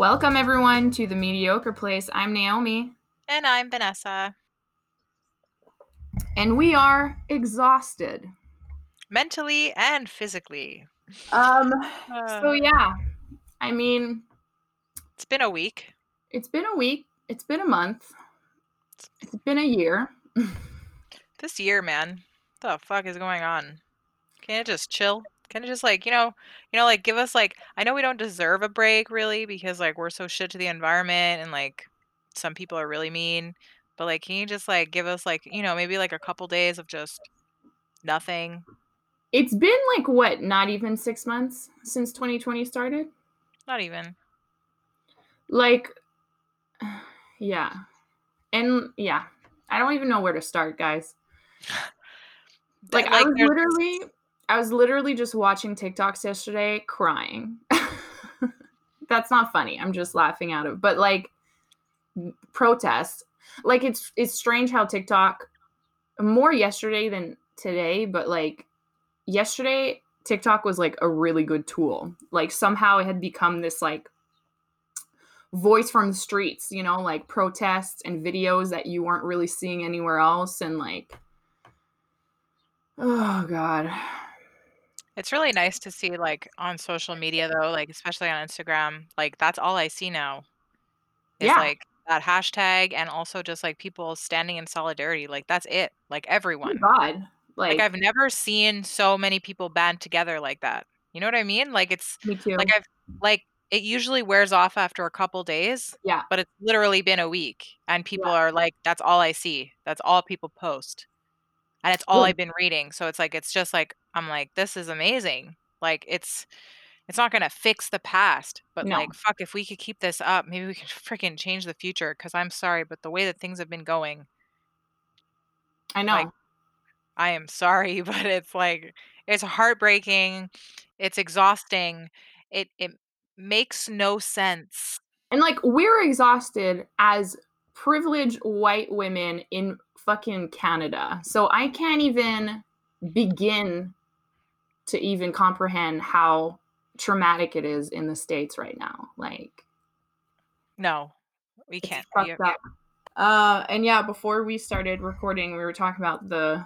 Welcome everyone to the mediocre place. I'm Naomi, And I'm Vanessa. and we are exhausted. Mentally and physically. Um, Uh, so yeah, I mean, it's been a week. it's been a week, it's been a month, it's been a year. This year, man. What the fuck is going on? Can it just chill? Can of just like, you know, you know, like give us like I know we don't deserve a break really because like we're so shit to the environment and like some people are really mean. But like can you just like give us like, you know, maybe like a couple days of just nothing? It's been like what, not even six months since 2020 started? Not even. Like, yeah, and yeah, I don't even know where to start, guys. Like, I was literally, I was literally just watching TikToks yesterday, crying. That's not funny. I'm just laughing out of. But like, protest, like it's it's strange how TikTok more yesterday than today, but like yesterday TikTok was like a really good tool. Like somehow it had become this like voice from the streets, you know, like protests and videos that you weren't really seeing anywhere else and like oh god. It's really nice to see like on social media though, like especially on Instagram, like that's all I see now. Is Yeah. like that hashtag and also just like people standing in solidarity. Like that's it. Like everyone. god. Like, Like I've never seen so many people band together like that. You know what I mean? Like it's me too. like I've like it usually wears off after a couple days, yeah. but it's literally been a week and people Yeah. are like that's all I see. That's all people post. And it's all Good. I've been reading. So it's like it's just like I'm like this is amazing. Like it's it's not going to fix the past, but No. like fuck if we could keep this up, maybe we could freaking change the future cuz I'm sorry, but the way that things have been going, I know. like, I am sorry, but it's like it's heartbreaking. It's exhausting. It it makes no sense. and like we're exhausted as privileged white women in fucking Canada. So I can't even begin to even comprehend how traumatic it is in the states right now. Like No. We can't. fucked We- up. Uh, and yeah, before we started recording, we were talking about the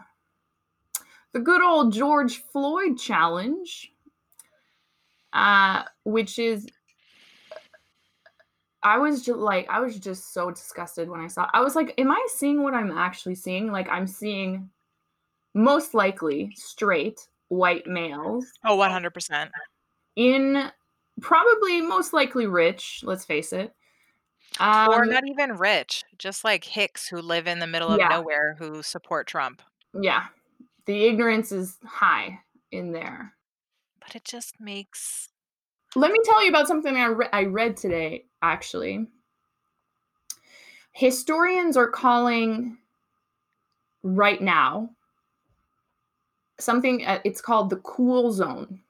the good old George Floyd challenge, uh, which is. I was just like, I was just so disgusted when I saw. I was like, am I seeing what I'm actually seeing? Like, I'm seeing most likely straight white males Oh, 100%. in probably most likely rich. Let's face it. or Um, not even rich, just like hicks who live in the middle of Yeah. nowhere who support Trump. yeah the ignorance is high in there But it just makes let me tell you about something I, re- I read today actually historians are calling right now something uh, it's called the cool zone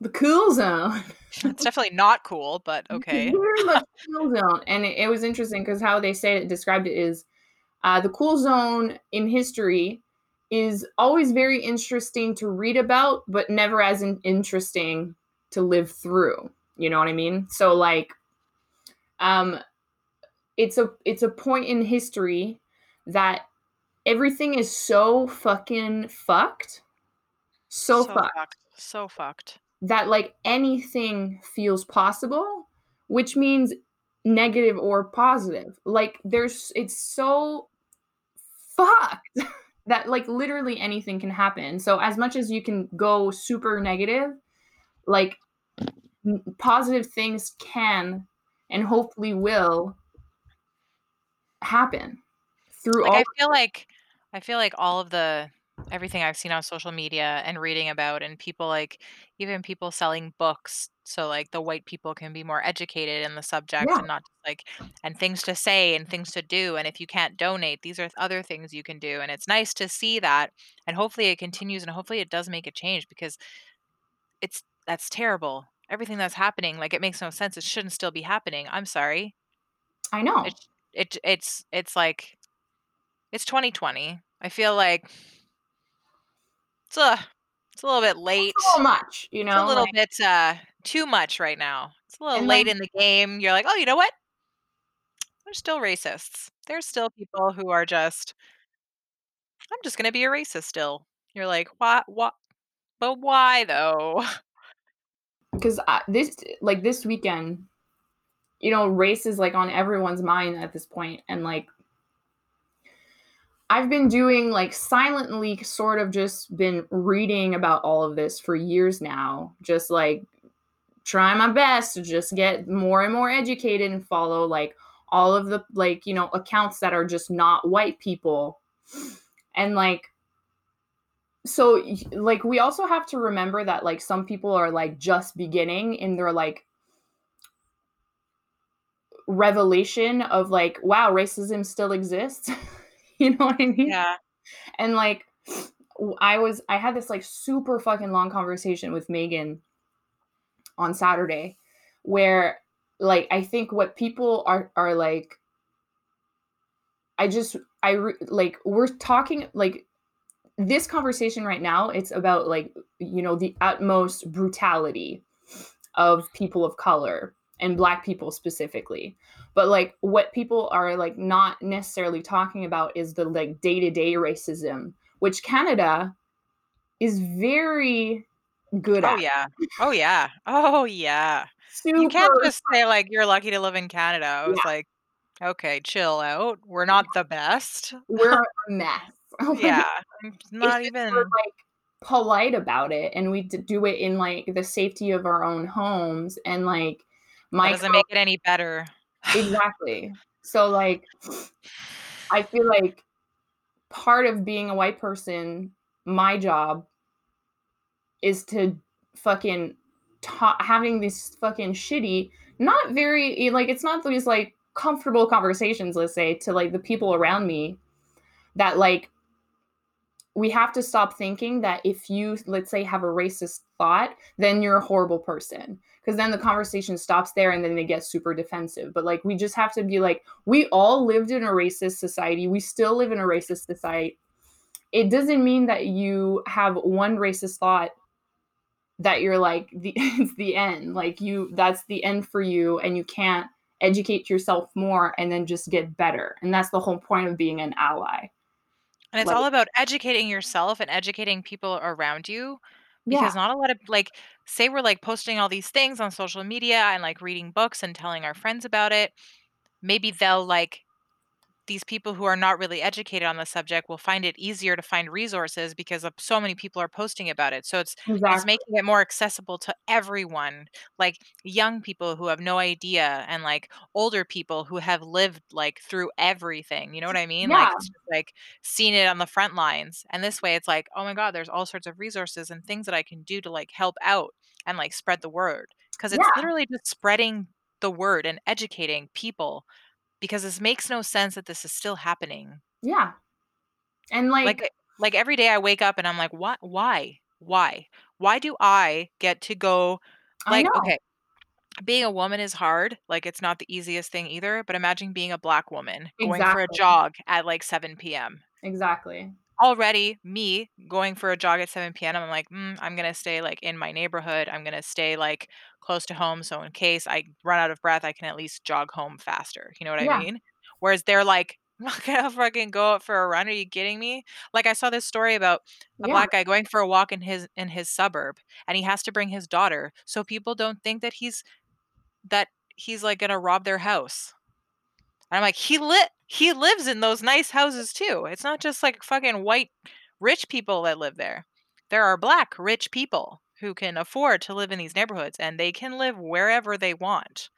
the cool zone it's definitely not cool, but okay. We're in the cool zone, and it, it was interesting because how they say it described it is uh, the cool zone in history is always very interesting to read about, but never as in- interesting to live through. You know what I mean? So like, um, it's a it's a point in history that everything is so fucking fucked, so, fucked So fucked. that like anything feels possible, which means negative or positive. Like there's it's so fucked that like literally anything can happen. So as much as you can go super negative, like n- positive things can and hopefully will happen through Like all I feel like I feel like all of the everything I've seen on social media and reading about and people like even people selling books so like the white people can be more educated in the subject Yeah. and not just like and things to say and things to do and if you can't donate these are other things you can do and it's nice to see that and hopefully it continues and hopefully it does make a change because it's that's terrible everything that's happening like it makes no sense it shouldn't still be happening i'm sorry I know. it, it it's it's like it's 2020 i feel like it's a it's a little bit late so much, you know. it's a little like- bit uh too much right now. It's a little late then in the game. You're like, "Oh, you know what? There's still racists. There's still people who are just I'm just gonna be a racist still." You're like, "Why wha but why though?" Cuz this like, this weekend, you know, race is, like, on everyone's mind at this point, and, like I've been doing, like silently sort of just been reading about all of this for years now, just, like, trying my best to just get more and more educated and follow, like, all of the, like, you know, accounts that are just not white people, and, like so, like, we also have to remember that, like, some people are, like, just beginning in their, like revelation of, like, "Wow, racism still exists." You know what I mean? Yeah. And, like, I was I had this, like, super fucking long conversation with Megan on Saturday, where, like, I think what people are are, like I just I re like, we're talking like, this conversation right now, it's about, like, you know, the utmost brutality of people of color, and Black people specifically. But, like, what people are, like, not necessarily talking about is the, like, day-to-day racism, which Canada is very good at. Oh, at. yeah. Oh, yeah. Oh, yeah. You can't just say, like, "You're lucky to live in Canada." I was Yeah. like, "Okay, chill out. We're not the best." We're a mess. Yeah. It's it's not we're, even like, polite about it, and we d do it in, like, the safety of our own homes, and, like, My doesn't make it any better. Exactly. So, like, I feel like part of being a white person, my job is to fucking ta having these fucking shitty not very e like, it's not these, like, comfortable conversations, let's say, to, like, the people around me that, like we have to stop thinking that if you, let's say, have a racist thought, then you're a horrible person because then the conversation stops there, and then they get super defensive, but, like, we just have to be like, "We all lived in a racist society, we still live in a racist society." It doesn't mean that you have one racist thought that you're, like, the it's the end, like, you that's the end for you, and you can't educate yourself more and then just get better, and that's the whole point of being an ally. And it's all about educating yourself and educating people around you, Yeah. because not a lot of like, say we're, like, posting all these things on social media and, like, reading books and telling our friends about it, maybe they'll, like these people who are not really educated on the subject will find it easier to find resources because of so many people are posting about it, so it's it's Exactly. making it more accessible to everyone, like, young people who have no idea and, like, older people who have lived, like, through everything, you know what I mean? Yeah. Like, s like, seen it on the front lines, and this way, it's like, "Oh my god, there's all sorts of resources and things that I can do to, like, help out and, like, spread the word because it's Yeah. literally just spreading the word and educating people, because this makes no sense that this is still happening. Yeah. And, Like, like like, every day I wake up and I'm like, "Wha why? Why? Why do I get to go" like, okay, being a woman is hard, like, it's not the easiest thing either, but imagine being a Black woman going for a jog at, like, 7 PM. Exactly. Already, me going for a jog at 7 PM, I'm like, "Mm, I'm gonna stay, like, in my neighborhood, I'm gonna stay, like, close to home, so in case I run out of breath, I can at least jog home faster." You know what I mean? Whereas they're like, "Not gonna fucking go out for a run, are you kidding me?" Like, I saw this story about a Yeah. Black guy going for a walk in his in his suburb, and he has to bring his daughter, so people don't think that he's that he's, like, gonna rob their house. And I'm like, "He lit he lives in those nice houses too, it's not just, like, fucking white rich people that live there. There are Black rich people who can afford to live in these neighborhoods, and they can live wherever they want."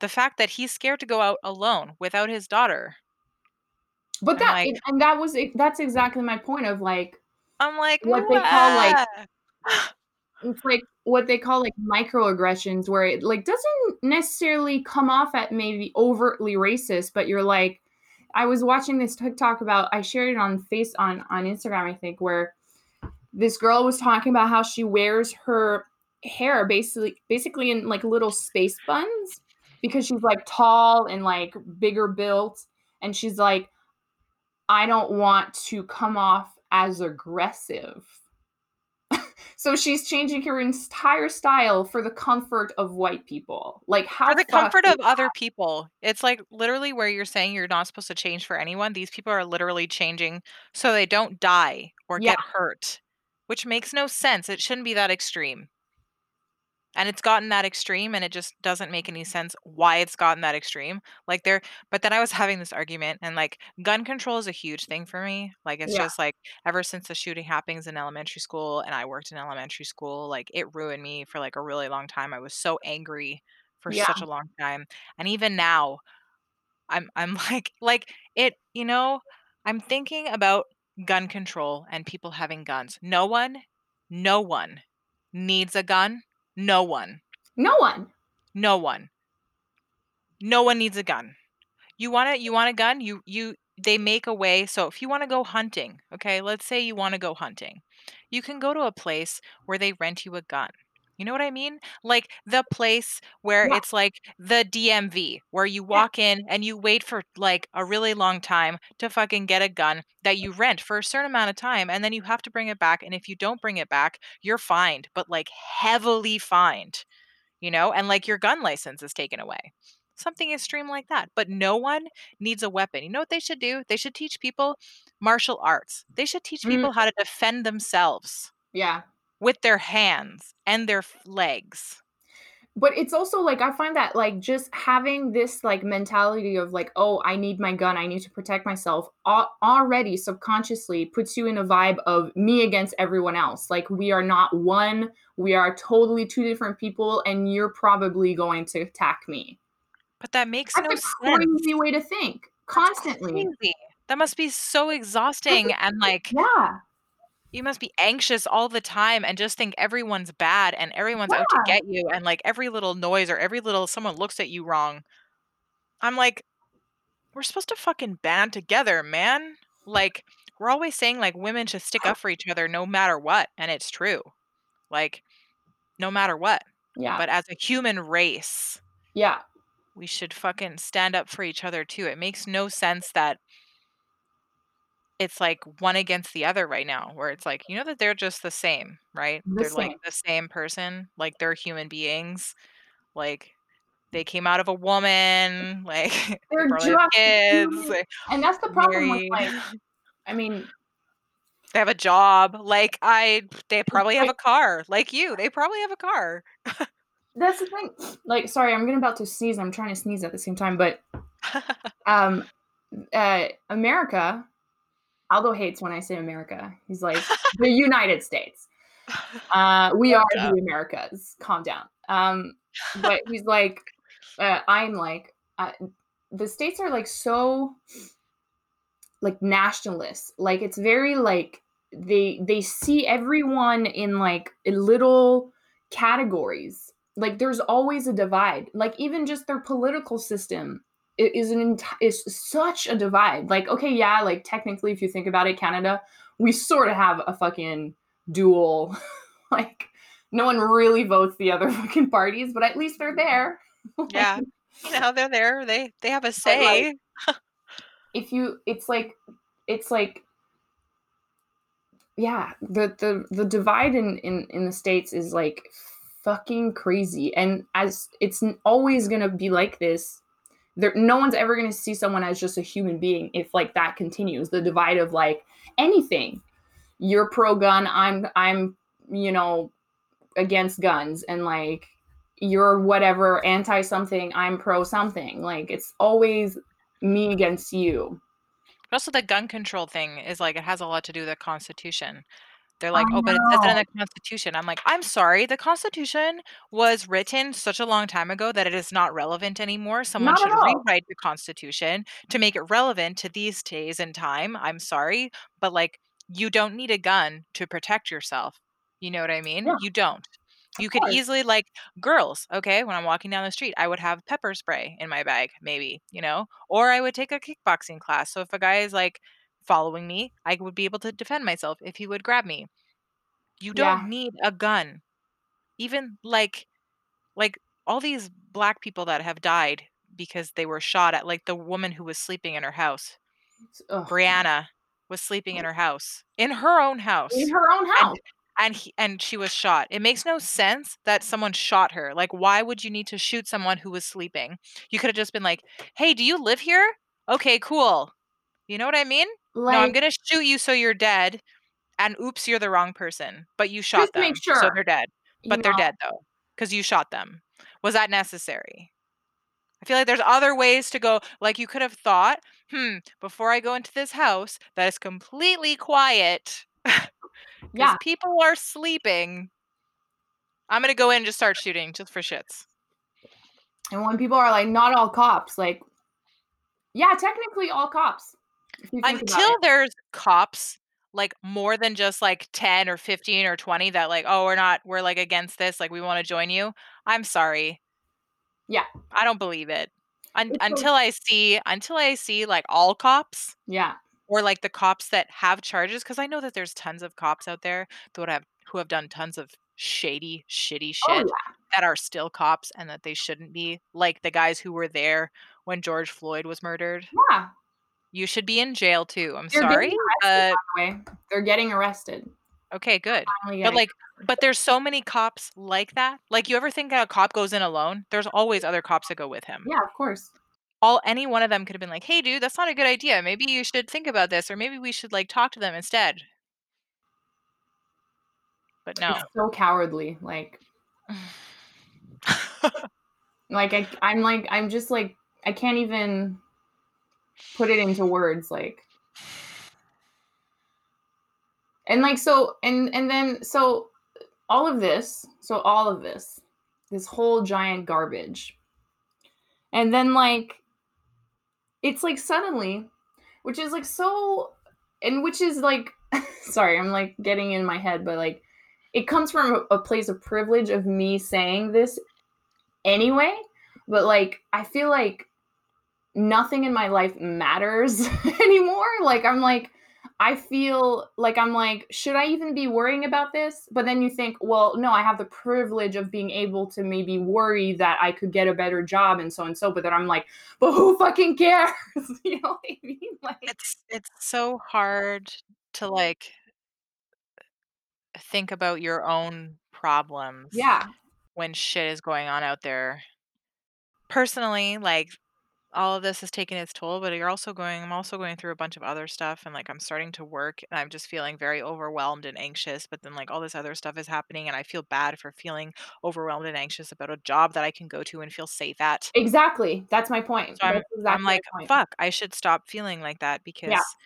The fact that he's scared to go out alone without his daughter But that like and that was that's exactly my point of, like, I'm like, what they call, like it's, like, what they call, like, microaggressions where it, like, doesn't necessarily come off at maybe overtly racist, but you're like I was watching this TikTok about I shared it on Face on on Instagram, I think, where this girl was talking about how she wears her hair basically basically in, like, little space buns because she's, like, tall and, like, bigger built, and she's like, "I don't want to come off as aggressive." So she's changing her entire style for the comfort of white people. Like how For the comfort of other people. It's like literally where you're saying you're not supposed to change for anyone. These people are literally changing so they don't die or Yeah. get hurt, which makes no sense. It shouldn't be that extreme. And it's gotten that extreme and it just doesn't make any sense why it's gotten that extreme. Like there but then I was having this argument and like gun control is a huge thing for me. Like it's Yeah. just like ever since the shooting happens in elementary school and I worked in elementary school, like it ruined me for like a really long time. I was so angry for Yeah. such a long time. And even now I'm I'm like like it, you know, I'm thinking about gun control and people having guns. No one, no one needs a gun. No one. No one. No one. No one needs a gun. You want it? you want a gun? You you they make a way so if you want to go hunting, okay? Let's say you want to go hunting. You can go to a place where they rent you a gun. You know what I mean? Like the place where Yeah. it's like the DMV where you Yeah. walk in and you wait for like a really long time to fucking get a gun that you rent for a certain amount of time and then you have to bring it back and if you don't bring it back, you're fined, but like heavily fined you know, and like your gun license is taken away. Something extreme like that. But no one needs a weapon. You know what they should do? They should teach people martial arts. They should teach Mm. people how to defend themselves Yeah. With their hands and their legs. But it's also like I find that like just having this like mentality of like, oh, I need my gun, I need to protect myself, already subconsciously puts you in a vibe of me against everyone else. Like we are not one, we are totally two different people, and you're probably going to attack me. But that makes That's no a sense. crazy way to think. Constantly. That must be so exhausting and like Yeah. You must be anxious all the time and just think everyone's bad and everyone's out to get you and like every little noise or every little someone looks at you wrong. I'm like we're supposed to fucking band together, man. Like we're always saying like women should stick up for each other no matter what, and it's true. Like no matter what. Yeah. But as a human race, yeah. we should fucking stand up for each other too. It makes no sense that it's like one against the other right now, where it's like, you know that they're just the same, right? The they're like same. the same person, like they're human beings. Like they came out of a woman, like they They're probably have just kids, human. like, And that's the problem with married. like I mean, they have a job. Like I they probably have like a car. Like you, they probably have a car. that's the thing. Like, sorry, I'm gonna about to sneeze. I'm trying to sneeze at the same time, but um uh America, Aldo hates when I say America. He's like the United States. Uh we are the Americas. Calm down. Um but he's like uh, I'm like uh, the states are like so like nationalists. Like it's very like they they see everyone in like little categories. Like there's always a divide. Like even just their political system is an enti- is such a divide. Like okay, yeah, like technically if you think about it, Canada, we sort of have a fucking dual like no one really votes the other fucking parties, but at least they're there. yeah. You know, they're there. They they have a But, like, say. if you it's like it's like yeah the the the divide in in in the states is like fucking crazy and as it's always gonna be like this there no one's ever gonna see someone as just a human being if like that continues the divide of like anything. You're pro gun i'm i'm you know against guns and like you're whatever anti something i'm pro something like it's always me against you. But also the gun control thing is like it has a lot to do with the Constitution. They're like, I oh, but it says it in know. the Constitution. I'm like, I'm sorry, the Constitution was written such a long time ago that it is not relevant anymore. Someone Not at should all. rewrite the Constitution to make it relevant to these days and time. I'm sorry, but like, you don't need a gun to protect yourself. You know what I mean? Yeah. You don't. You could course. easily like girls, okay? When I'm walking down the street, I would have pepper spray in my bag, maybe, you know, or I would take a kickboxing class. So if a guy is like following me, I would be able to defend myself if he would grab me. You don't Yeah. need a gun. Even like like all these black people that have died because they were shot at like the woman who was sleeping in her house. Ugh. Breonna was sleeping in her house. In her own house. in her own house and he and she was shot. It makes no sense that someone shot her. Like, why would you need to shoot someone who was sleeping? You could have just been like, "Hey, do you live here? Okay, cool." You know what I mean? No, I'm gonna shoot you so you're dead, and oops, you're the wrong person, but you shot them, make so they're dead. But they're dead though, because you shot them. Was that necessary? I feel like there's other ways to go. Like you could have thought, hmm, before I go into this house that is completely quiet, Yeah. people are sleeping, I'm gonna go in and just start shooting just for shits. And when people are like, not all cops, like, yeah, technically all cops. If you think about Until there's cops, like more than just like 10 or 15 or 20 that like, oh, we're not, we're like against this, like we want to join you. I'm sorry. Yeah. I don't believe it. Un- until I see, until I see like all cops Yeah. or like the cops that have charges, because I know that there's tons of cops out there that would have who have done tons of shady, shitty Oh, shit yeah. that are still cops and that they shouldn't be, like the guys who were there when George Floyd was murdered. Yeah. You should be in jail too. I'm They're sorry. getting Uh, arrested, by the. They're getting arrested. okay, good. Finally But like, but there's so many cops like that. Like, you ever think a cop goes in alone? There's always other cops that go with him. yeah, of course. All any one of them could have been like, "Hey, dude, that's not a good idea. Maybe you should think about this, or maybe we should like talk to them instead." But no. It's so cowardly. Like, like I, I'm like, I'm just like, I can't even put it into words. Like, and like, so, and and then so, all of this, so all of this, this whole giant garbage, and then like, it's like suddenly, which is like so, and which is like, sorry, I'm like getting in my head, but like, it comes from a, place of privilege of me saying this anyway but like i feel like nothing in my life matters anymore like i'm like i feel like i'm like should i even be worrying about this but then you think well no i have the privilege of being able to maybe worry that i could get a better job and so and so but then i'm like but who fucking cares you know what i mean like it's it's so hard to like think about your own problems. yeah when shit is going on out there. Personally, like all of this has taken its toll, but you're also going I'm also going through a bunch of other stuff and like I'm starting to work and I'm just feeling very overwhelmed and anxious, but then like all this other stuff is happening and I feel bad for feeling overwhelmed and anxious about a job that I can go to and feel safe at. exactly that's my point So I'm That's exactly I'm my like, point. fuck, I should stop feeling like that because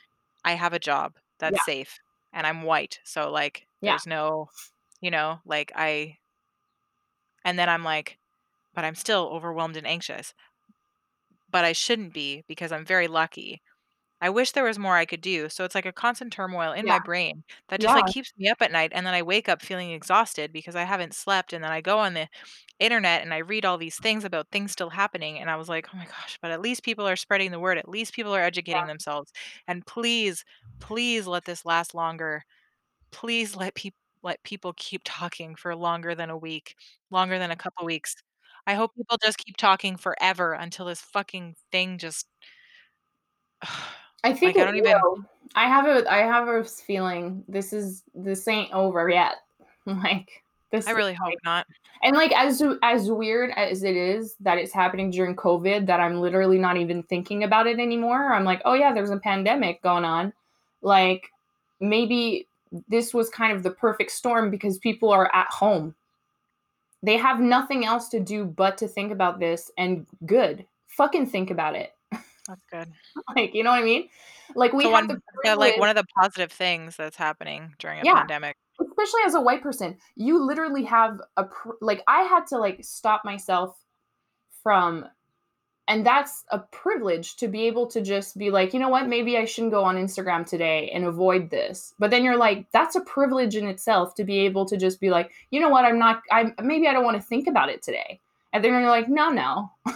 I have a job that's Yeah. safe and I'm white. So like Yeah. there's no, you know, like I and then I'm like, but I'm still overwhelmed and anxious. But I shouldn't be because I'm very lucky. I wish there was more I could do. So it's like a constant turmoil in my Yeah. brain that just like keeps me up at night and then I wake up feeling exhausted because I haven't slept and then I go on the internet and I read all these things about things still happening and I was like, "Oh my gosh, but at least people are spreading the word. At least people are educating themselves. And please, please let this last longer. Please let people let people keep talking for longer than a week, longer than a couple weeks. I hope people just keep talking forever until this fucking thing just I think Like, I don't even- will. I have a I have a feeling this is this ain't over yet. Like this I really hope not. and like as as weird as it is that it's happening during COVID that I'm literally not even thinking about it anymore. I'm like, oh yeah, there's a pandemic going on. Like maybe this was kind of the perfect storm because people are at home. They have nothing else to do but to think about this and good. Fucking think about it. That's good. Like, you know what I mean? Like we so have one, the like one of the positive things that's happening during a Yeah. pandemic. especially as a white person you literally have a pr- like i had to like stop myself from and that's a privilege to be able to just be like you know what? Maybe i shouldn't go on instagram today and avoid this. But then you're like that's a privilege in itself to be able to just be like you know what? I'm not i maybe i don't want to think about it today. And then you're like no no.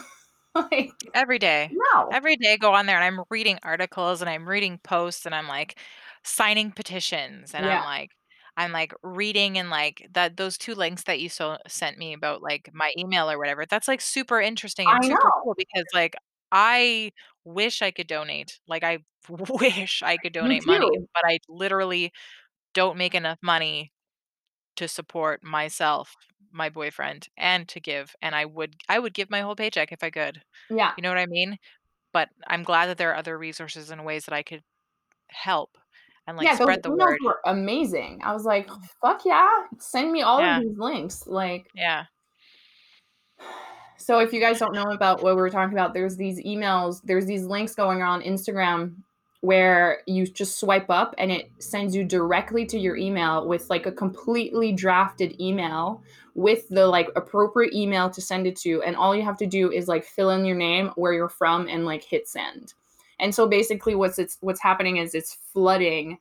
Like Every day. no. Every day I go on there and I'm reading articles and I'm reading posts and I'm like signing petitions and Yeah. I'm like I'm like reading and like that those two links that you so sent me about like my email or whatever. That's like super interesting and I super know. cool because like I wish I could donate. Like I wish I could donate money, too. but I literally don't make enough money to support myself, my boyfriend, and to give, and I would I would give my whole paycheck if I could. Yeah. You know what I mean? But I'm glad that there are other resources and ways that I could help and, like, Yeah, spread the emails word. were amazing. I was like, oh. "Fuck yeah, send me all of these links." Like Yeah. So if you guys don't know about what we were talking about, there's these emails, there's these links going on Instagram where you just swipe up and it sends you directly to your email with like a completely drafted email with the like appropriate email to send it to and all you have to do is like fill in your name, where you're from and like hit send. And so basically what's it's what's happening is it's flooding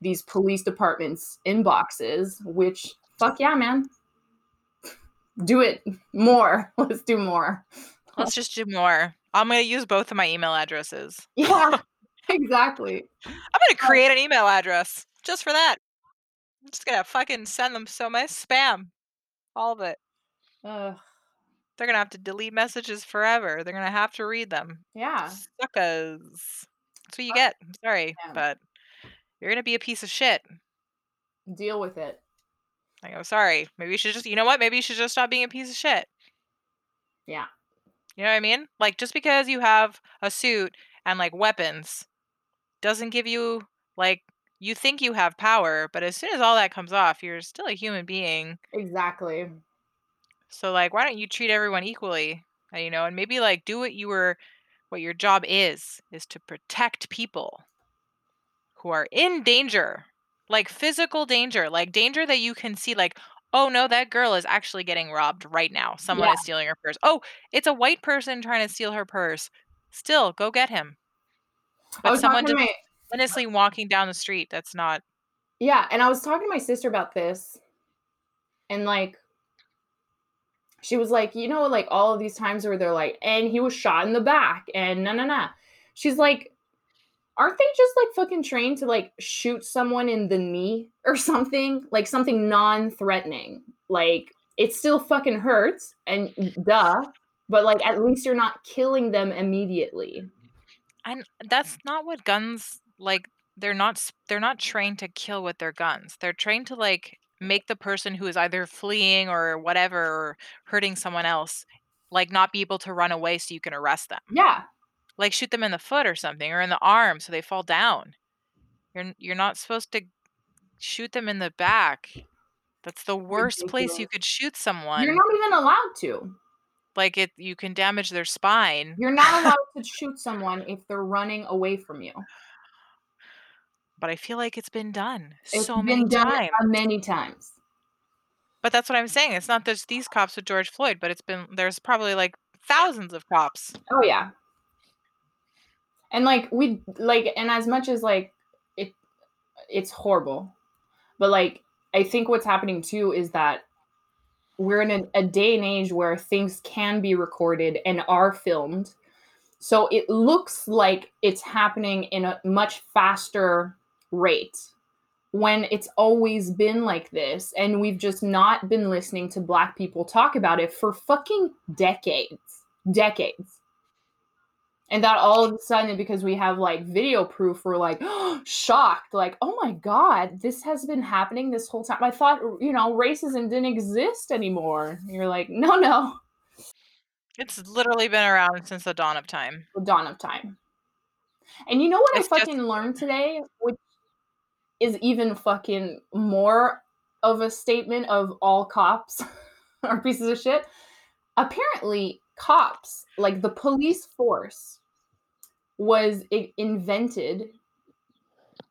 these police departments inboxes which fuck yeah man do it more. Let's do more. Let's just do more. I'm gonna use both of my email addresses. Yeah, exactly. I'm gonna create an email address just for that. I'm just gonna fucking send them so much spam. All of it. Ugh. They're gonna have to delete messages forever. They're gonna have to read them. Yeah. Suckers. That's what you get. I'm sorry, Yeah. but you're gonna be a piece of shit. Deal with it. I go, sorry. Maybe you should just, you know what? Maybe you should just stop being a piece of shit. Yeah. You know what I mean? Like, just because you have a suit and like weapons doesn't give you, like, you think you have power, but as soon as all that comes off, you're still a human being. Exactly. So, like, why don't you treat everyone equally? Uh, You know, and maybe like do what you were, what your job is, is to protect people who are in danger, like physical danger, like danger that you can see, like, oh no, that girl is actually getting robbed right now. Someone Yeah. is stealing her purse. Oh, it's a white person trying to steal her purse. Still, go get him. I But was someone talking to just my honestly walking down the street, that's not Yeah, and I was talking to my sister about this, and like, she was like, you know, like all of these times where they're like, and he was shot in the back, and na na na. She's like, aren't they just like fucking trained to like shoot someone in the knee or something, like something non-threatening? Like it still fucking hurts, and duh, but like at least you're not killing them immediately. and that's not what guns like they're not they're not trained to kill with their guns. They're trained to like make the person who is either fleeing or whatever or hurting someone else like not be able to run away so you can arrest them. Yeah, Like shoot them in the foot or something or in the arm so they fall down. You're you're not supposed to shoot them in the back. That's the worst place you could shoot someone. you're not even allowed to. like it you can damage their spine. You're not allowed to shoot someone if they're running away from you. But I feel like it's been done It's so been many done times. many times. But that's what I'm saying. It's not just these cops with George Floyd, but it's been there's probably like thousands of cops. Oh yeah. And like we like and as much as like it it's horrible. But like I think what's happening too is that we're in a, a day and age where things can be recorded and are filmed. So it looks like it's happening in a much faster rate when it's always been like this and we've just not been listening to black people talk about it for fucking decades decades. And that all of a sudden because we have like video proof we're like shocked like oh my god this has been happening this whole time. I thought you know racism didn't exist anymore. And you're like no no. It's literally been around since the dawn of time. the dawn of time. And you know what It's i just- fucking learned today which is even fucking more of a statement of all cops are pieces of shit. Apparently cops like the police force was invented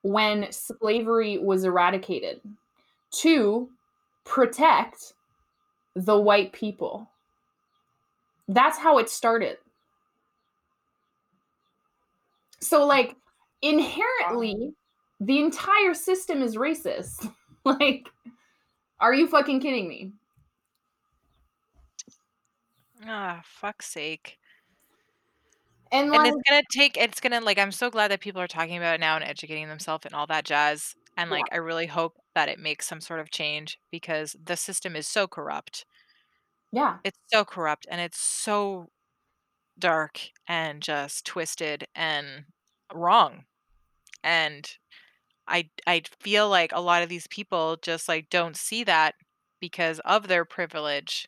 when slavery was eradicated to protect the white people. That's how it started. So like inherently the entire system is racist like are you fucking kidding me Ah, fuck's sake. and And it's gonna take it's gonna like I'm so glad that people are talking about it now and educating themselves and all that jazz. And Yeah. like I really hope that it makes some sort of change because the system is so corrupt. yeah It's so corrupt and it's so dark and just twisted and wrong. And I I feel like a lot of these people just like don't see that because of their privilege.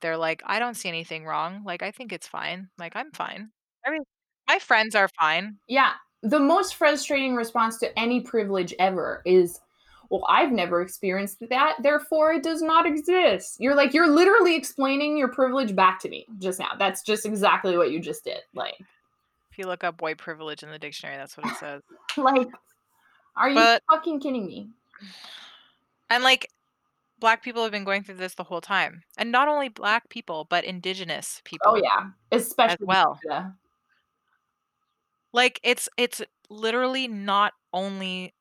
They're like, I don't see anything wrong. Like I think it's fine. Like I'm fine. I mean, my friends are fine. Yeah. The most frustrating response to any privilege ever is, well, I've never experienced that, therefore it does not exist. You're like, you're literally explaining your privilege back to me just now. That's just exactly what you just did. Like, If you look up white privilege in the dictionary, that's what it says. like, are you But- fucking kidding me? And like black people have been going through this the whole time. And not only black people, but indigenous people Oh yeah, especially well. Canada. Like it's it's literally not only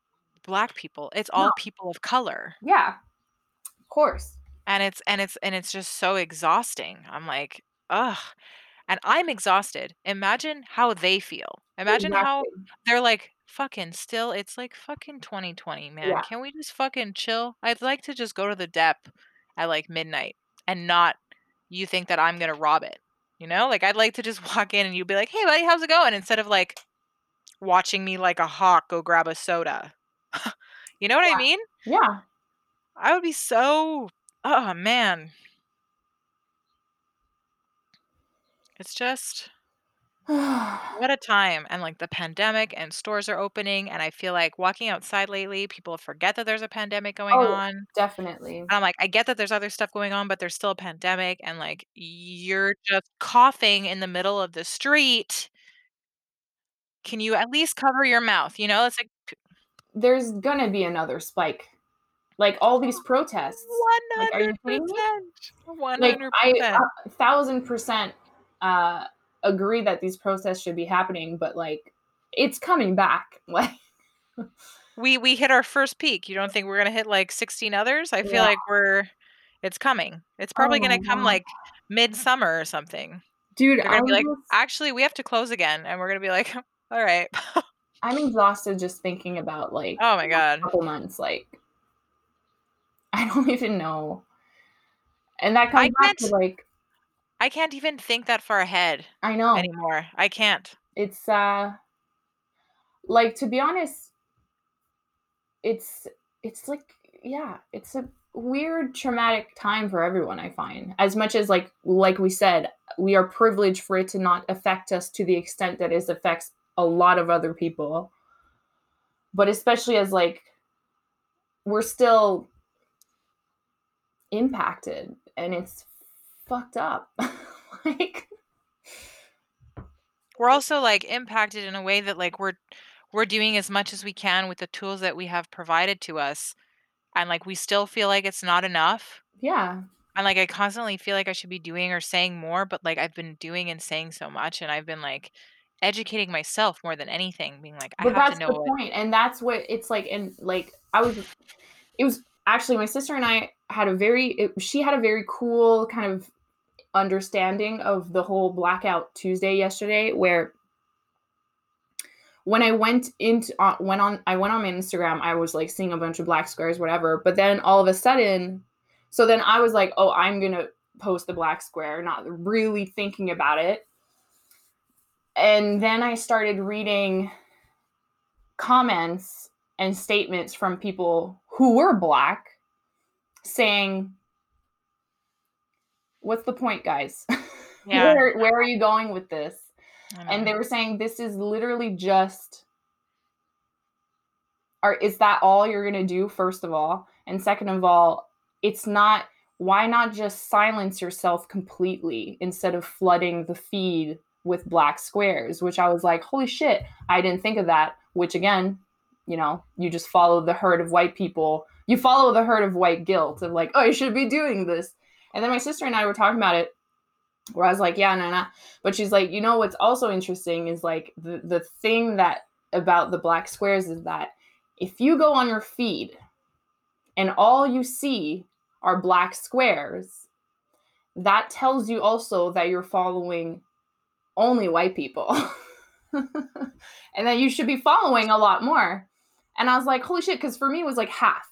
black people. It's all No. people of color. Yeah, of course. And it's and it's and it's just so exhausting. I'm like, ugh. And I'm exhausted. Imagine how they feel. Imagine how they're like, fucking still, it's like fucking 2020, man. Yeah. Can we just fucking chill? I'd like to just go to the dep at like midnight and not you think that I'm gonna rob it. You know? Like I'd like to just walk in and you'd be like, hey buddy, how's it going? Instead of like watching me like a hawk go grab a soda. you know what Yeah. I mean? Yeah. I would be so oh man. It's just what a time and like the pandemic and stores are opening and i feel like walking outside lately people forget that there's a pandemic going Oh, on and Definitely. i'm like i get that there's other stuff going on but there's still a pandemic and like you're just coughing in the middle of the street can you at least cover your mouth you know it's like There's gonna be another spike. Like all these protests. Like, are you kidding me? 100% Like 100% I a thousand percent uh agree that these protests should be happening, but like it's coming back. Like we we hit our first peak you don't think we're gonna hit like 16 others i feel Yeah. like we're it's coming it's probably Oh gonna come God. like midsummer or something dude, They're gonna I'm be like, just, actually, we have to close again, and we're gonna be like, all right. I'm exhausted just thinking about like oh my god, a couple months. Like I don't even know. And that I comes back to like I can't even think that far ahead I know. anymore. I can't. it's uh like to be honest it's it's like yeah it's a weird traumatic time for everyone i find as much as like like we said we are privileged for it to not affect us to the extent that it affects a lot of other people but especially as like we're still impacted and it's fucked up like We're also like impacted in a way that like we're we're doing as much as we can with the tools that we have provided to us, and like we still feel like it's not enough. yeah And like I constantly feel like I should be doing or saying more, but like I've been doing and saying so much, and I've been like educating myself more than anything, being like, I but have that's to know the what. point and that's what it's like and like i was it was actually my sister and i had a very it, she had a very cool kind of understanding of the whole blackout tuesday yesterday where when i went into uh, went on i went on my instagram i was like seeing a bunch of black squares whatever but then all of a sudden so then i was like oh i'm gonna post the black square not really thinking about it. And then i started reading comments and statements from people who were black saying what's the point guys? Yeah. where, where are you going with this? And they were saying this is literally just or is that all you're going to do first of all? And second of all it's not why not just silence yourself completely instead of flooding the feed with black squares? Which i was like holy shit i didn't think of that. Which again you know you just follow the herd of white people. You follow the herd of white guilt of like oh you should be doing this and then my sister and i were talking about it where i was like yeah no no. But she's like you know what's also interesting is like the the thing that about the black squares is that if you go on your feed and all you see are black squares that tells you also that you're following only white people. And that you should be following a lot more. And i was like holy shit because for me it was like half.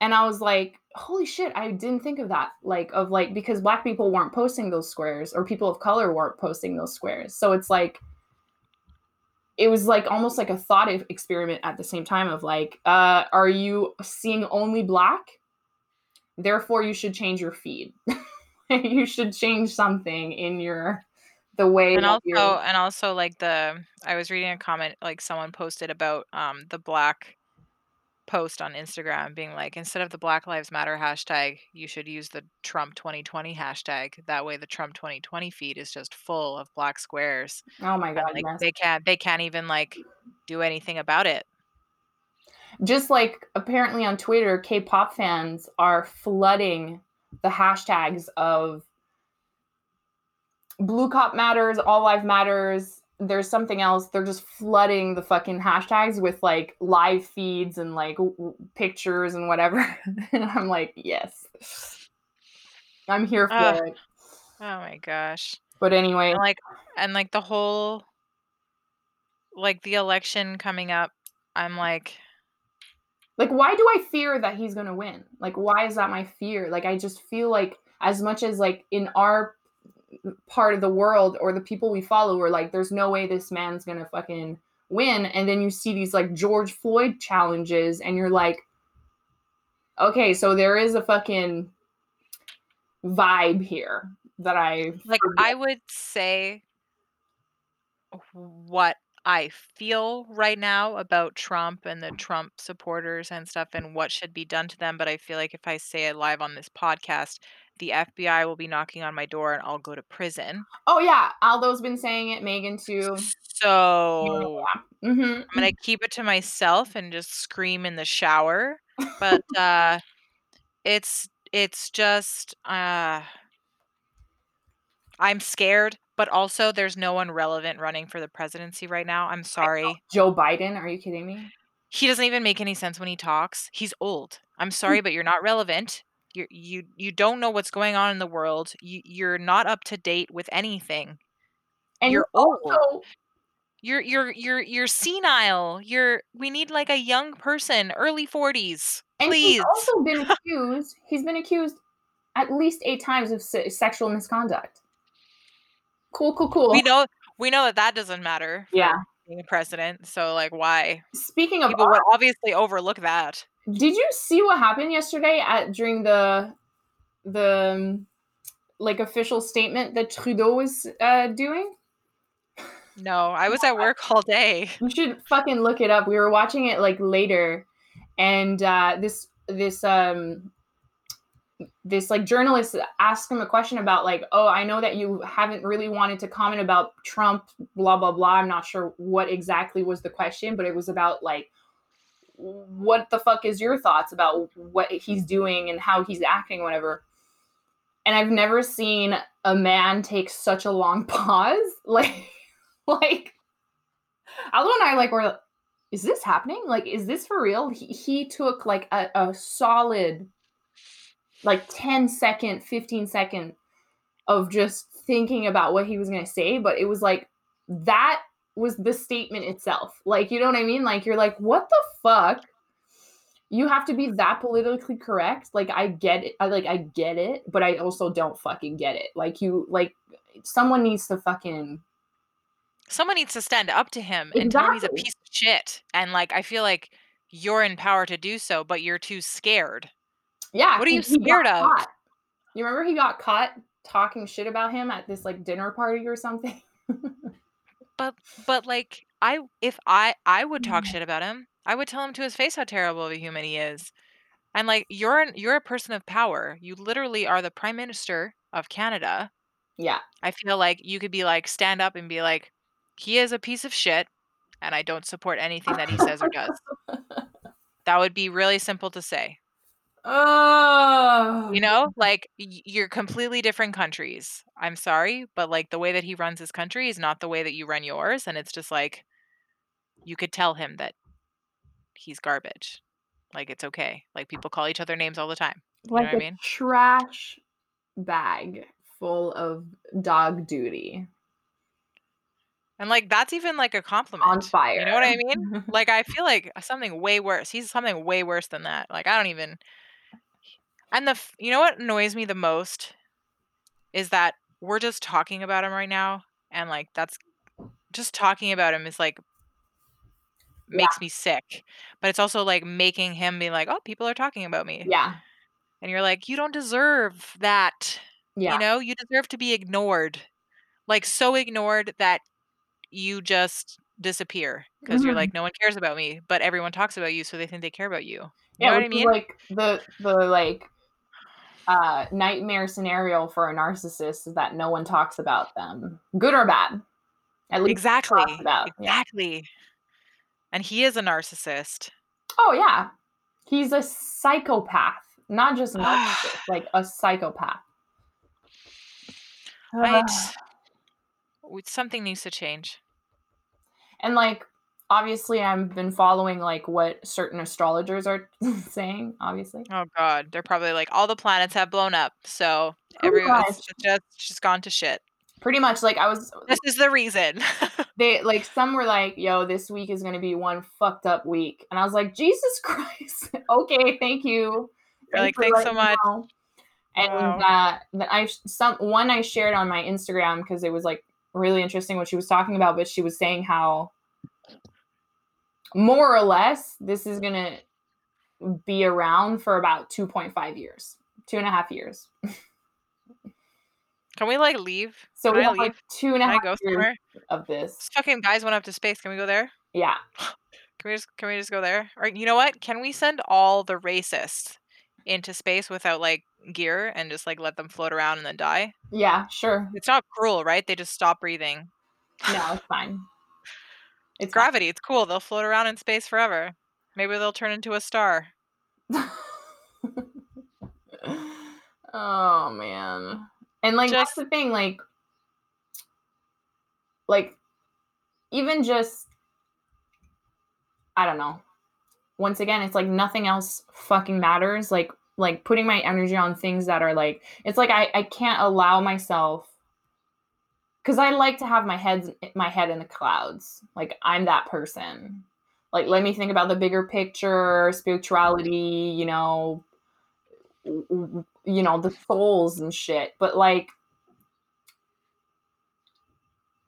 And i was like holy shit i didn't think of that like of like because black people weren't posting those squares or people of color weren't posting those squares so it's like it was like almost like a thought experiment at the same time of like, uh, are you seeing only black? Therefore, you should change your feed. you should change something in your the way and also you're. and also like the I was reading a comment like someone posted about um the black post on Instagram being like instead of the Black Lives Matter hashtag, you should use the Trump 2020 hashtag. That way the Trump 2020 feed is just full of black squares. Oh my god! like yes. they can't they can't even like do anything about it. just like apparently on Twitter, K-pop fans are flooding the hashtags of Blue Cop Matters, All Life Matters. There's something else. They're just flooding the fucking hashtags with like live feeds and like w- pictures and whatever. and I'm like, yes, I'm here for Ugh. it. Oh my gosh. But anyway, And like and like the whole like the election coming up, I'm like like why do i fear that he's going to win like why is that my fear like i just feel like as much as like in our part of the world or the people we follow we're like there's no way this man's to fucking win. And then you see these like george floyd challenges and you're like okay so there is a fucking vibe here that i like I would say what I feel right now about Trump and the Trump supporters and stuff and what should be done to them, but I feel like if I say it live on this podcast, the FBI will be knocking on my door and I'll go to prison. oh yeah aldo's been saying it megan too So hmm I'm gonna keep it to myself and just scream in the shower. But uh it's it's just uh I'm scared, but also there's no one relevant running for the presidency right now. I'm sorry. joe biden are you kidding me He doesn't even make any sense when he talks. He's old. I'm sorry, but you're not relevant. You you you don't know what's going on in the world. You you're not up to date with anything. and You're old. also You're you're you're you're senile. You're we need like a young person, early 40s. And Please. he's also been accused. he's been accused at least eight times of se- sexual misconduct. Cool, cool, cool. We know we know that that doesn't matter. Yeah. Being a president, so like why? Speaking of, People would obviously overlook that. Did you see what happened yesterday at during the the um, like official statement that Trudeau was uh, doing? No, I was at work all day. You should fucking look it up. We were watching it like later, and uh, this this um this like journalist asked him a question about like, oh, I know that you haven't really wanted to comment about Trump, blah blah blah. I'm not sure what exactly was the question, but it was about like what the fuck is your thoughts about what he's doing and how he's acting, whatever. And I've never seen a man take such a long pause. Like, like Aldo and I like were is this happening? Like, is this for real? He, he took like a, a solid like 10 second, 15 second of just thinking about what he was going to say. But it was like that was the statement itself. Like, you know what I mean? Like, you're like, what the fuck? You have to be that politically correct. Like, I get it. I like, I get it, but I also don't fucking get it. Like, you, like, someone needs to fucking Someone needs to stand up to him and tell him he's a piece of shit. And like I feel like you're in power to do so, but you're too scared. Yeah. What are you scared of? caught. You remember he got caught talking shit about him at this like dinner party or something? But but like I if I I would talk Mm. shit about him. I would tell him to his face how terrible of a human he is. And like you're an, you're a person of power. You literally are the prime minister of Canada. yeah. I feel like you could be like stand up and be like he is a piece of shit and I don't support anything that he says or does. That would be really simple to say. Oh. You know, like y- you're completely different countries. I'm sorry, but like the way that he runs his country is not the way that you run yours. And it's just like you could tell him that he's garbage. Like it's okay. Like people call each other names all the time. like what I a mean? trash bag full of dog duty And like that's even like a compliment. on fire. You know what I mean? Like I feel like something way worse. He's something way worse than that. Like I don't even. And the f- you know what annoys me the most is that we're just talking about him right now, and like that's just talking about him is like makes me sick. But it's also like making him be like, "Oh, people are talking about me." Yeah. And you're like, "You don't deserve that." Yeah. You know, you deserve to be ignored. Like so ignored that you just disappear because you're Mhm. like, "No one cares about me," but everyone talks about you, so they think they care about you. You Yeah, know what I mean? like the the like uh nightmare scenario for a narcissist is that no one talks about them. Good or bad. At least Exactly. about. Yeah. Exactly. And he is a narcissist. Oh yeah. He's a psychopath. Not just a narcissist, like a psychopath. Right. Something needs to change. and like obviously I've been following like what certain astrologers are saying, obviously. Oh god, they're probably like all the planets have blown up, so Pretty everyone it's just just gone to shit. Pretty much like I was This is the reason. they like some were like, yo, this week is gonna be one fucked up week. And I was like, Jesus Christ. okay, thank you. Like, "Thanks so much." know." And Wow. uh, that I some one I shared on my Instagram because it was like really interesting what she was talking about, but she was saying how more or less this is gonna be around for about 2.5 years, two and a half years. Can we like leave? So Can we I have like leave? two and a half years somewhere? of this. This fucking guys went up to space. Can we go there? Yeah. Can we just can we just go there? Or you know what? Can we send all the racists into space without like gear and just like let them float around and then die? Yeah, sure. It's not cruel, right? They just stop breathing. No, it's fine. It's. Gravity, it's cool. They'll float around in space forever. Maybe they'll turn into a star. oh man. And like Just- that's the thing, like like even just I don't know. Once again, it's like nothing else fucking matters. Like like putting my energy on things that are like it's like I, I can't allow myself because I like to have my head my head in the clouds. Like I'm that person. Like let me think about the bigger picture, spirituality, you know, you know, the souls and shit. But like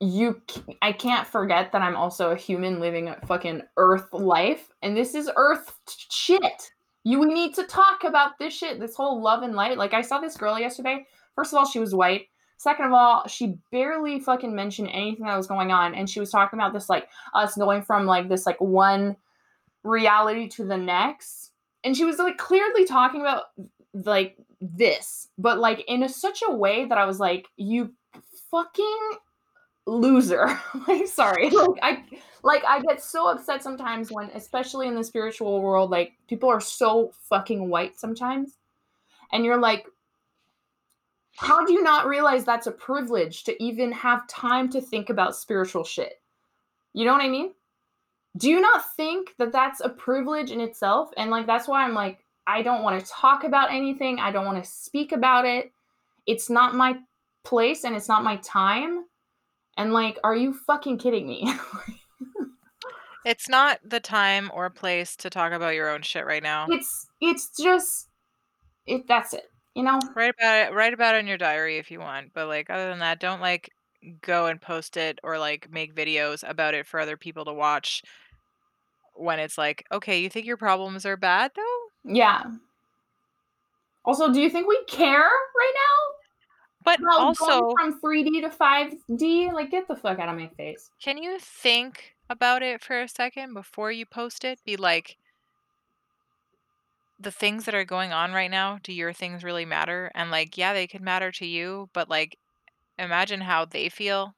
you I can't forget that I'm also a human living a fucking earth life and this is earth shit. You we need to talk about this shit, this whole love and light. Like I saw this girl yesterday. First of all, she was white. Second of all, she barely fucking mentioned anything that was going on and she was talking about this like us going from like this like one reality to the next. And she was like clearly talking about like this, but like in a, such a way that I was like, you fucking loser. like sorry. Like I like I get so upset sometimes when especially in the spiritual world like people are so fucking white sometimes. And you're like how do you not realize that's a privilege to even have time to think about spiritual shit? You know what I mean? Do you not think that that's a privilege in itself? And like that's why I'm like I don't want to talk about anything. I don't want to speak about it. It's not my place and it's not my time. And like, are you fucking kidding me? It's not the time or place to talk about your own shit right now. it's it's just it that's it. You know? Write about it. Write about it in your diary if you want, but like other than that, don't like go and post it or like make videos about it for other people to watch. When it's like, okay, you think your problems are bad though? Yeah. Also, do you think we care right now? But About also, going from 3D to 5D? Like, get the fuck out of my face. can you think about it for a second before you post it? Be like, the things that are going on right now, do your things really matter? And like, yeah, they could matter to you, but like, imagine how they feel.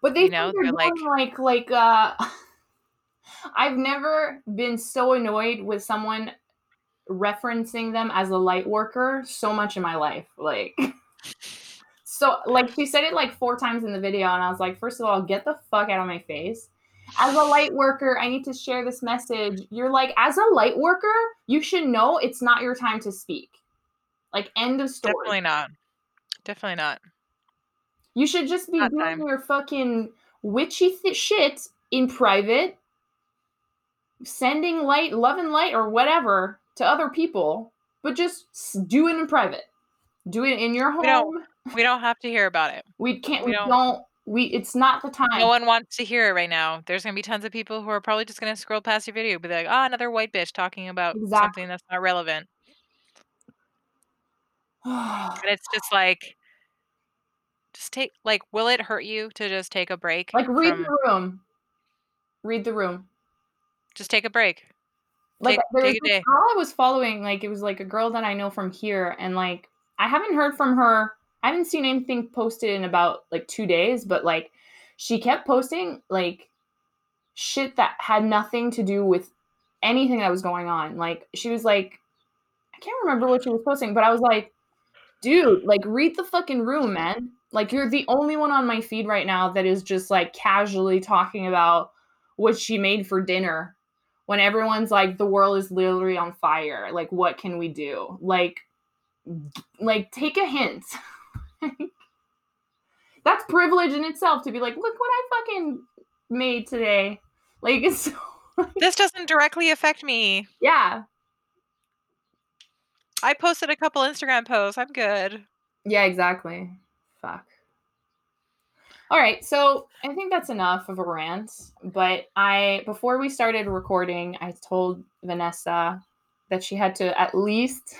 But they You know, they're they're doing like like uh I've never been so annoyed with someone referencing them as a light worker so much in my life. Like so like she said it like four times in the video and I was like, first of all, get the fuck out of my face. As a light worker, I need to share this message. You're like, as a light worker, you should know it's not your time to speak. Like end of story. Definitely not. Definitely not. You should just be Not doing time. your fucking witchy th- shit in private, sending light, love and light, or whatever to other people, but just do it in private. Do it in your We don't- home. We don't have to hear about it. We can't. we We don't- don't. We it's not the time. No one wants to hear it right now. There's gonna be tons of people who are probably just gonna scroll past your video, be like, "Oh, another white bitch talking about Exactly. something that's not relevant." And it's just like just take like, will it hurt you to just take a break like read from the room. Read the room. just take a break. Like Take- uh, there was take a this day. girl I was following, like it was like a girl that I know from here, and like I haven't heard from her. I haven't seen anything posted in about like two days, but like she kept posting like shit that had nothing to do with anything that was going on. Like she was like, I can't remember what she was posting, but I was like, dude, like read the fucking room, man. Like you're the only one on my feed right now that is just like casually talking about what she made for dinner when everyone's like the world is literally on fire. Like what can we do? Like like take a hint. That's privilege in itself to be like, look what I fucking made today. Like it's This doesn't directly affect me. yeah. I posted a couple Instagram posts. I'm good. Yeah, exactly. Fuck. All right, so I think that's enough of a rant. But I, before we started recording, I told Vanessa that she had to at least,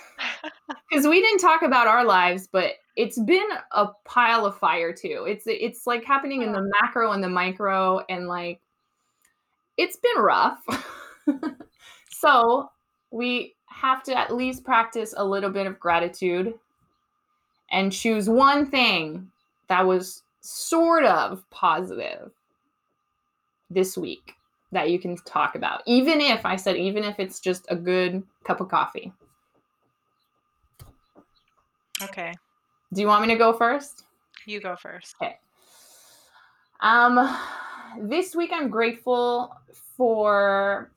because we didn't talk about our lives, but it's been a pile of fire too. It's it's like happening in the macro and the micro, and like it's been rough. so we have to at least practice a little bit of gratitude and choose one thing that was sort of positive this week that you can talk about. Even if I said, even if it's just a good cup of coffee. Okay. Do you want me to go first? You go first. Okay. Um, this week I'm grateful for.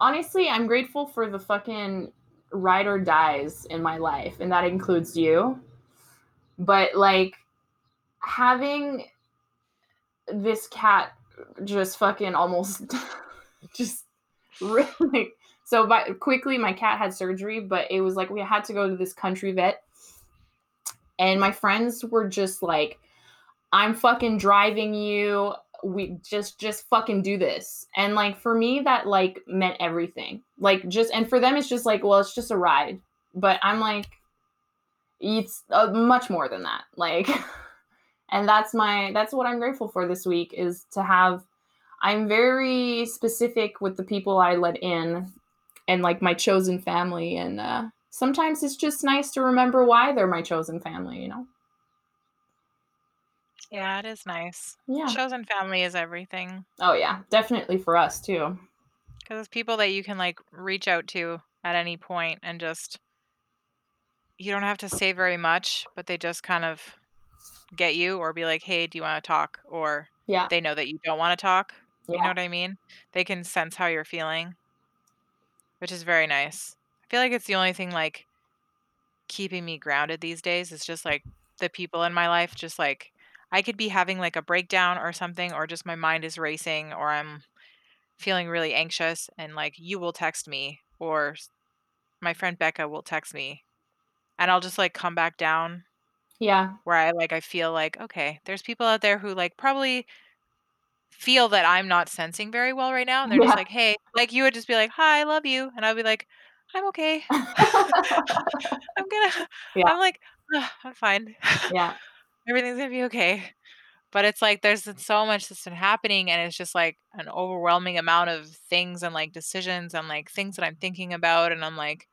Honestly, I'm grateful for the fucking ride or dies in my life, and that includes you. But like having this cat just fucking almost just really so but quickly my cat had surgery but it was like we had to go to this country vet. And my friends were just like i'm fucking driving you. We just just fucking do this. And like for me that like meant everything. Like just and for them it's just like well it's just a ride. But i'm like it's uh, much more than that. Like and that's my that's what i'm grateful for this week is to have i'm very specific with the people i let in and like my chosen family. And uh sometimes it's just nice to remember why they're my chosen family you know? Yeah, it is nice. yeah. Chosen family is everything. oh yeah. Definitely for us too. Because it's people that you can like reach out to at any point and just you don't have to say very much, but they just kind of get you or be like, "Hey, do you want to talk?" or yeah they know that you don't want to talk. You know what I mean? They can sense how you're feeling, which is very nice. I feel like it's the only thing like keeping me grounded these days is just like the people in my life just like I could be having like a breakdown or something or just my mind is racing or I'm feeling really anxious and like you will text me or my friend Becca will text me and I'll just like come back down yeah where I like I feel like okay, there's people out there who like probably feel that I'm not sensing very well right now and they're Yeah. just like, "Hey," like you would just be like, "Hi, I love you." And I'll be like, "I'm okay. I'm gonna Yeah. I'm like, "Ugh, I'm fine. yeah Everything's to be okay." But it's like there's been so much that's been happening and it's just like an overwhelming amount of things and like decisions and like things that I'm thinking about and I'm like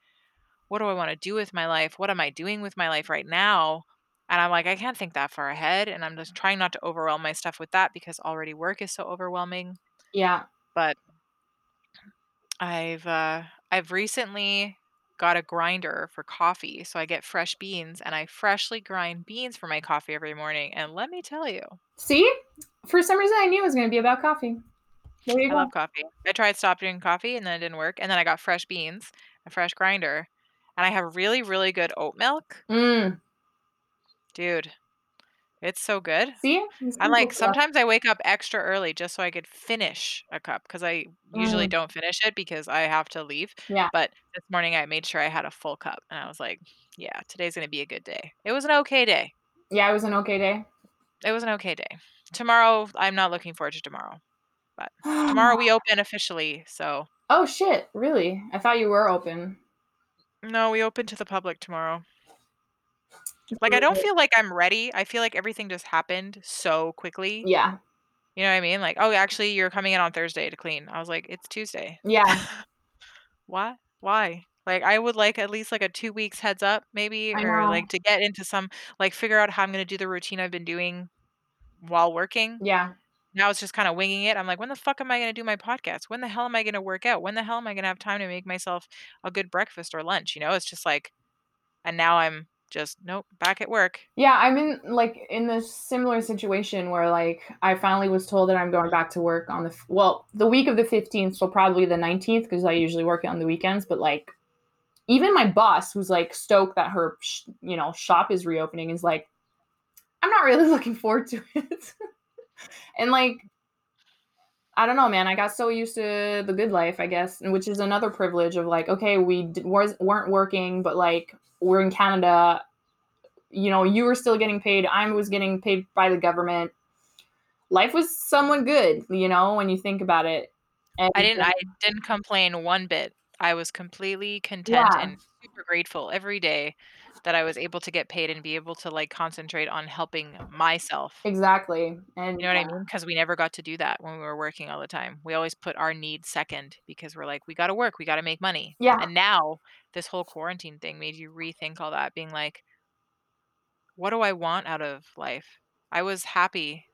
what do I want to do with my life? What am I doing with my life right now? And I'm like, I can't think that far ahead. And I'm just trying not to overwhelm my stuff with that because already work is so overwhelming. yeah But I've uh I've recently got a grinder for coffee. So I get fresh beans and I freshly grind beans for my coffee every morning. And let me tell you, see for some reason i knew it was going to be about coffee there you I go love coffee. I tried stop drinking coffee and then it didn't work. And then I got fresh beans, a fresh grinder, and I have really, really good oat milk. mm, Dude, it's so good. see I'm like, sometimes I wake up extra early just so I could finish a cup because I usually Mm. don't finish it because I have to leave. Yeah. But this morning I made sure I had a full cup and I was like, yeah, today's going to be a good day. It was an okay day. Yeah, it was an okay day. It was an okay day. Tomorrow, I'm not looking forward to tomorrow. But tomorrow we open officially, so Oh shit! Really? I thought you were open. no, we open to the public tomorrow. Like I don't feel like I'm ready. I feel like everything just happened so quickly. Yeah. You know what I mean? Like, oh, actually, you're coming in on Thursday to clean. I was like, it's Tuesday. Yeah. what? Why? Like, I would like at least like a two weeks heads up, maybe, I or know. like to get into some, like, figure out how I'm gonna do the routine I've been doing while working. Yeah. Now it's just kind of winging it. I'm like, when the fuck am I gonna do my podcast? When the hell am I gonna work out? When the hell am I gonna have time to make myself a good breakfast or lunch? You know, it's just like, and now I'm just nope, back at work. Yeah, I'm in like in this similar situation where like I finally was told that I'm going back to work on the f- well the week of the 15th, so probably the 19th because I usually work on the weekends. But like, even my boss, who's like stoked that her sh- you know shop is reopening, is like, I'm not really looking forward to it. and like, I don't know, man. I got so used to the good life, I guess, which is another privilege of like, okay, we d- was, weren't working, but like we're in Canada. You know, you were still getting paid. I was getting paid by the government. Life was somewhat good, you know, when you think about it. And I didn't I didn't complain one bit. I was completely content Yeah. and super grateful every day that I was able to get paid and be able to like concentrate on helping myself. exactly. And You know what I yeah. mean? Because we never got to do that when we were working all the time. We always put our needs second because we're like, we got to work, we got to make money. Yeah. And now this whole quarantine thing made you rethink all that, being like, what do I want out of life? I was happy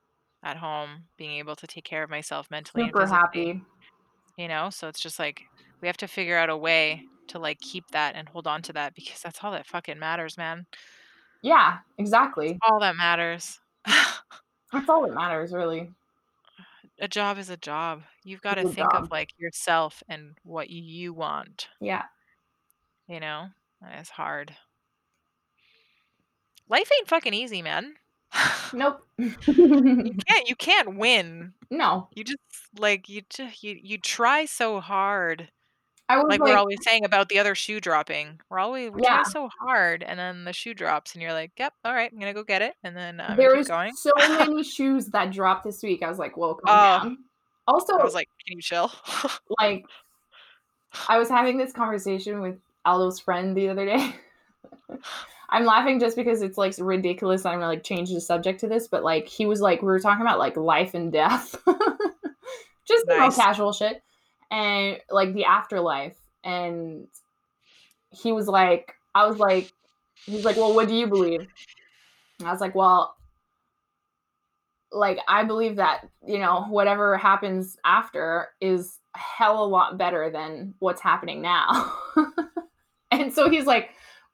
at home, being able to take care of myself mentally super physically. happy. You know, so it's just like we have to figure out a way to like keep that and hold on to that because that's all that fucking matters, man. Yeah, exactly. All that matters. That's all that matters, really. a job is a job. You've got to think job. of like yourself and what you want, Yeah. you know? It's hard. Life ain't fucking easy, man. Nope. you can't you can't win. no, You just like you just you, you try so hard. I was Like like, we're always saying about the other shoe dropping. We're always we Yeah. try so hard and then the shoe drops and you're like, "Yep, all right, I'm to go get it." And then um, there was going. so many shoes that dropped this week. I was like, "Well, calm Oh. down." Also, I was like, "Can you chill?" like, I was having this conversation with Aldo's friend the other day. I'm laughing just because it's like ridiculous. I'm gonna like change the subject to this, but like he was like we were talking about like life and death, just Nice. casual shit, and like the afterlife. And he was like, I was like, he's like, well, what do you believe? And I was like, well, like I believe that you know whatever happens after is hell a lot better than what's happening now. and so he's like,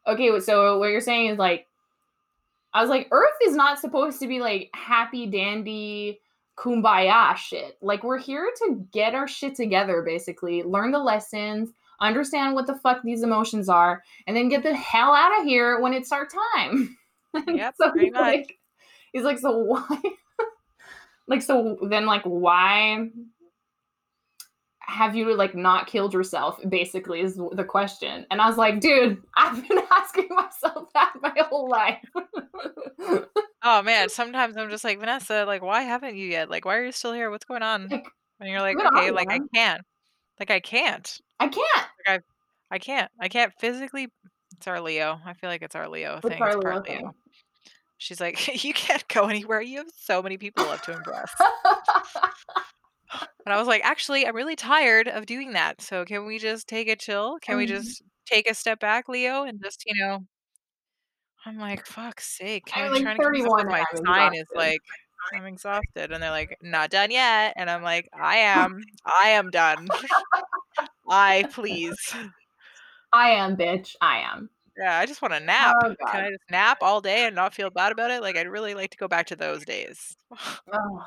okay, so what you're saying is like, I was like, Earth is not supposed to be like happy dandy kumbaya shit. Like we're here to get our shit together, basically, learn the lessons, understand what the fuck these emotions are, and then get the hell out of here when it's our time. Yep, so he's much. like, he's like, so why? like, so then, like, why have you like not killed yourself? Basically, is the question. And I was like, dude, I've been asking myself that my whole life. Oh man, sometimes I'm just like, "Vanessa, like why haven't you yet? Like why are you still here? What's going on?" Like, And you're like, get on, "Okay, like I can't. Like I can't. I can't. I can't. I can't physically it's our Leo. I feel like it's our Leo It's thing. our It's Leo part thing. Leo. She's like, "You can't go anywhere. You have so many people left to impress." And I was like, "Actually, I'm really tired of doing that. So can we just take a chill? Can we Um, just take a step back, Leo, and just, you know, I'm like, "Fuck's sake. I'm I'm like trying to keep up 31 with my I'm sign is exhausted. like I'm exhausted." And they're like, "Not done yet." And I'm like, "I am. I am done. I please." I am, bitch. I am. Yeah, I just want to nap. Oh, God. Can I just nap all day and not feel bad about it? Like I'd really like to go back to those days. Oh,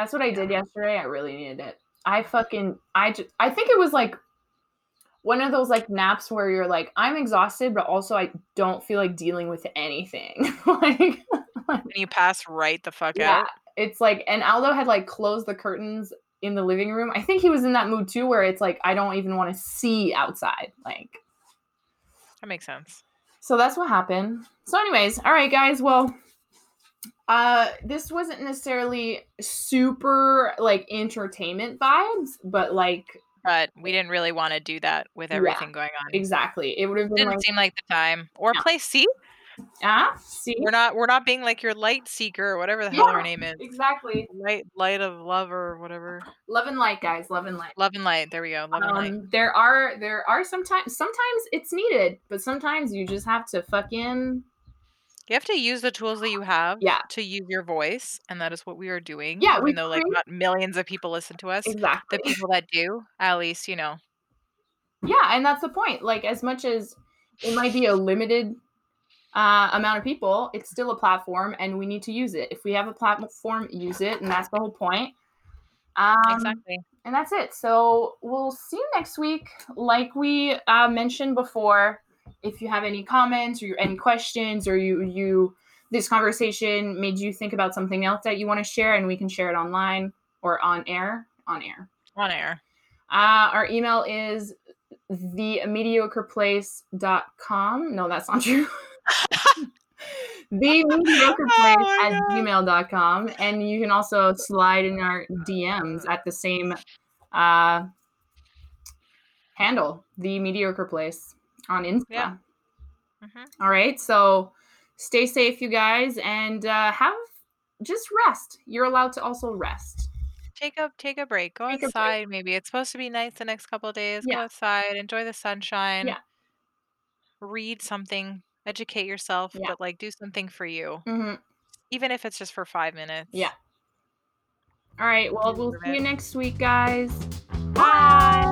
that's what I did yesterday. I really needed it. I fucking I just I think it was like one of those like naps where you're like I'm exhausted, but also I don't feel like dealing with anything. like you pass right the fuck yeah, out. it's like and Aldo had like closed the curtains in the living room. I think he was in that mood too, where it's like I don't even want to see outside. Like That makes sense. so that's what happened. So, anyways, all right, guys. Well, Uh, this wasn't necessarily super like entertainment vibes, but like But we didn't really want to do that with everything going on. exactly, it would have been Didn't like, seem like the time. Or No. play see? ah, see, We're not we're not being like your light seeker or whatever the hell her name is. exactly. Light light of love or whatever. Love and light, guys. Love and light. Love and light. There we go. Love and light. Um, there are there are sometimes sometimes it's needed, but sometimes you just have to fucking You have to use the tools that you have Yeah. to use your voice, and that is what we are doing. Yeah, even though like not millions of people listen to us. exactly. The people that do, at least, you know. Yeah, and that's the point. Like as much as it might be a limited uh, amount of people, it's still a platform, and we need to use it. If we have a platform, use it, and that's the whole point. Um, exactly. and that's it. So we'll see you next week. Like we uh, mentioned before, if you have any comments or any questions, or you you this conversation made you think about something else that you want to share, and we can share it online or on air. On air. On air. Uh, our email is the mediocreplace.com. No, that's not true. the mediocreplace Oh my at God. gmail.com. And you can also slide in our DMs at the same uh, handle, the mediocre place on Insta. Yeah. Mhm. All right. So stay safe, you guys, and uh, have just rest. You're allowed to also rest. Take a take a break. Go Take a break. outside. Maybe it's supposed to be nice the next couple of days. Go outside. Enjoy the sunshine. Yeah. Read something. Educate yourself. Yeah. But like do something for you, hmm even if it's just for five minutes. Yeah. All right. Well, we'll see you next week, guys. Bye.